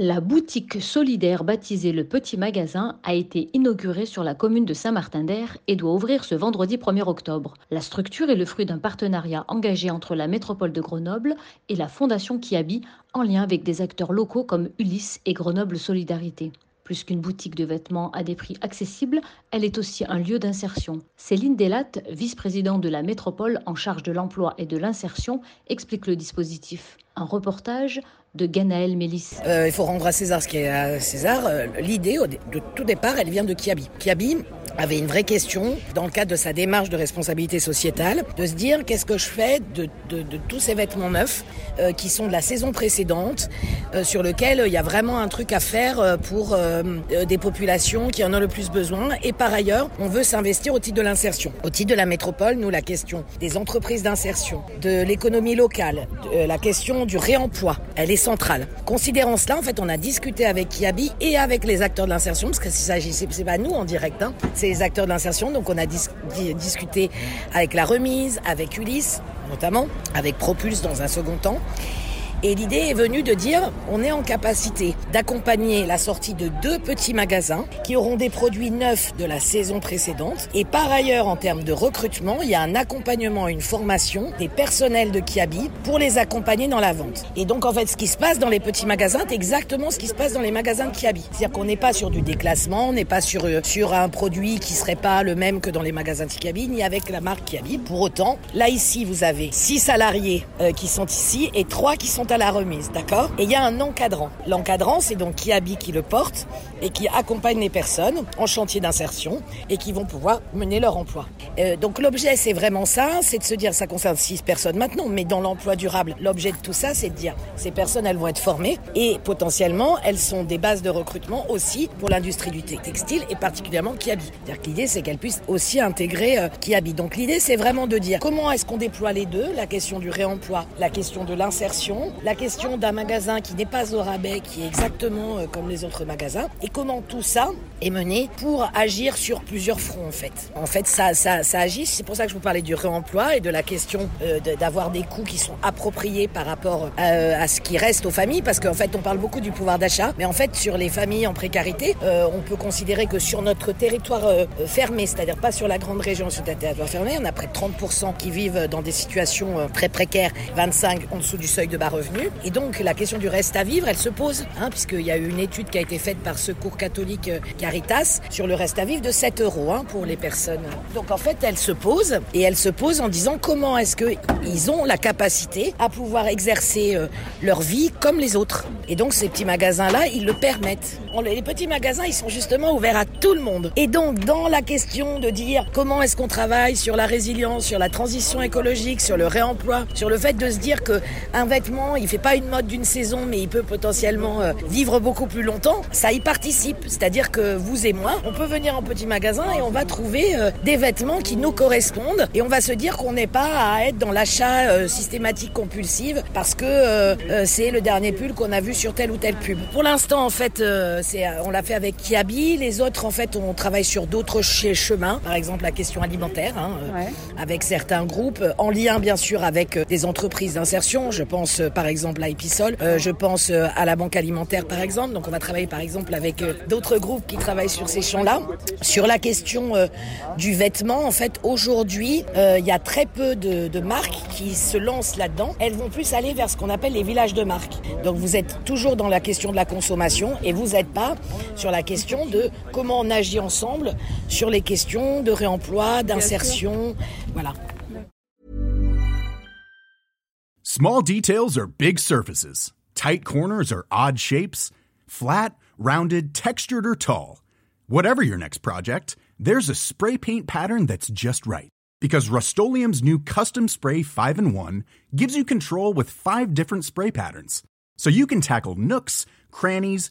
La boutique solidaire baptisée Le Petit Magasin a été inaugurée sur la commune de Saint-Martin-d'Air et doit ouvrir ce vendredi 1er octobre. La structure est le fruit d'un partenariat engagé entre la métropole de Grenoble et la Fondation Kiabi en lien avec des acteurs locaux comme Ulysse et Grenoble Solidarité. Plus qu'une boutique de vêtements à des prix accessibles, elle est aussi un lieu d'insertion. Céline Delatte, vice-présidente de la métropole en charge de l'emploi et de l'insertion, explique le dispositif. Un reportage de Ganaël Mélis. Euh, il faut rendre à César ce qui est à César. Euh, L'idée, de tout départ, elle vient de Kiabi. Kiabi avait une vraie question dans le cadre de sa démarche de responsabilité sociétale, de se dire qu'est-ce que je fais de, tous ces vêtements neufs euh, qui sont de la saison précédente, sur lequel il y a vraiment un truc à faire pour des populations qui en ont le plus besoin. Et par ailleurs, on veut s'investir au titre de l'insertion. Au titre de la métropole, nous, la question des entreprises d'insertion, de l'économie locale, la question du réemploi, elle est centrale. Considérant cela, en fait, on a discuté avec Kiabi et avec les acteurs de l'insertion, parce que c'est pas nous en direct, hein, c'est les acteurs de l'insertion. Donc on a dis discuté avec la remise, avec Ulysse notamment, avec Propulse dans un second temps. Et l'idée est venue de dire on est en capacité d'accompagner la sortie de deux petits magasins qui auront des produits neufs de la saison précédente. Et par ailleurs, en termes de recrutement, il y a un accompagnement, une formation des personnels de Kiabi pour les accompagner dans la vente. Et donc en fait, ce qui se passe dans les petits magasins, c'est exactement ce qui se passe dans les magasins de Kiabi. C'est-à-dire qu'on n'est pas sur du déclassement, on n'est pas sur, sur un produit qui serait pas le même que dans les magasins de Kiabi, ni avec la marque Kiabi. Pour autant, là ici, vous avez six salariés euh, qui sont ici et trois qui sont à la remise, d'accord? Et il y a un encadrant. L'encadrant, c'est donc Kiabi qui le porte et qui accompagne les personnes en chantier d'insertion et qui vont pouvoir mener leur emploi. Euh, donc l'objet, c'est vraiment ça, c'est de se dire, ça concerne six personnes maintenant, mais dans l'emploi durable, l'objet de tout ça, c'est de dire, ces personnes, elles vont être formées et potentiellement, elles sont des bases de recrutement aussi pour l'industrie du textile et particulièrement Kiabi. C'est-à-dire que l'idée, c'est qu'elles puissent aussi intégrer euh, Kiabi. Donc l'idée, c'est vraiment de dire comment est-ce qu'on déploie les deux, la question du réemploi, la question de l'insertion, la question d'un magasin qui n'est pas au rabais, qui est exactement euh, comme les autres magasins, et comment tout ça est mené pour agir sur plusieurs fronts en fait. En fait, ça, ça, agit, c'est pour ça que je vous parlais du réemploi et de la question euh, d'avoir des coûts qui sont appropriés par rapport euh, à ce qui reste aux familles, parce qu'en fait, on parle beaucoup du pouvoir d'achat, mais en fait, sur les familles en précarité, on peut considérer que sur notre territoire fermé, c'est-à-dire pas sur la grande région, sur un territoire fermé, on a près de 30% qui vivent dans des situations très précaires, 25 en dessous du seuil de bas. Et donc, la question du reste à vivre, elle se pose, hein, puisqu'il y a eu une étude qui a été faite par Secours catholique euh, Caritas sur le reste à vivre de 7 euros hein, pour les personnes. Donc, en fait, elle se pose, et elle se pose en disant comment est-ce qu'ils ont la capacité à pouvoir exercer euh, leur vie comme les autres. Et donc, ces petits magasins-là, ils le permettent. Les petits magasins, ils sont justement ouverts à tout le monde. Et donc, dans la question de dire comment est-ce qu'on travaille sur la résilience, sur la transition écologique, sur le réemploi, sur le fait de se dire que un vêtement, il fait pas une mode d'une saison, mais il peut potentiellement euh, vivre beaucoup plus longtemps, ça y participe. C'est-à-dire que vous et moi, on peut venir en petit magasin et on va trouver euh, des vêtements qui nous correspondent et on va se dire qu'on n'est pas à être dans l'achat euh, systématique compulsive parce que c'est le dernier pull qu'on a vu sur telle ou telle pub. Pour l'instant, en fait, c'est, euh, on l'a fait avec Kiabi. Les autres, en fait, on travaille sur d'autres ch- chemins. Par exemple, la question alimentaire, hein, euh, Ouais. avec certains groupes, euh, en lien bien sûr avec des entreprises d'insertion. Je pense par exemple à Episol, euh, je pense à la banque alimentaire par exemple. Donc on va travailler par exemple avec d'autres groupes qui travaillent sur ces champs-là. Sur la question euh, du vêtement, en fait, aujourd'hui, euh, il y a très peu de, de marques qui se lancent là-dedans. Elles vont plus aller vers ce qu'on appelle les villages de marques. Donc vous êtes toujours dans la question de la consommation et vous n'êtes pas sur la question de comment on agit ensemble sur les questions de réemploi, d'insertion. Voilà. Small details are big surfaces. Tight corners are odd shapes. Flat, rounded, textured, or tall. Whatever your next project, there's a spray paint pattern that's just right. Because Rust new Custom Spray 5 in 1 gives you control with five different spray patterns. So you can tackle nooks, crannies,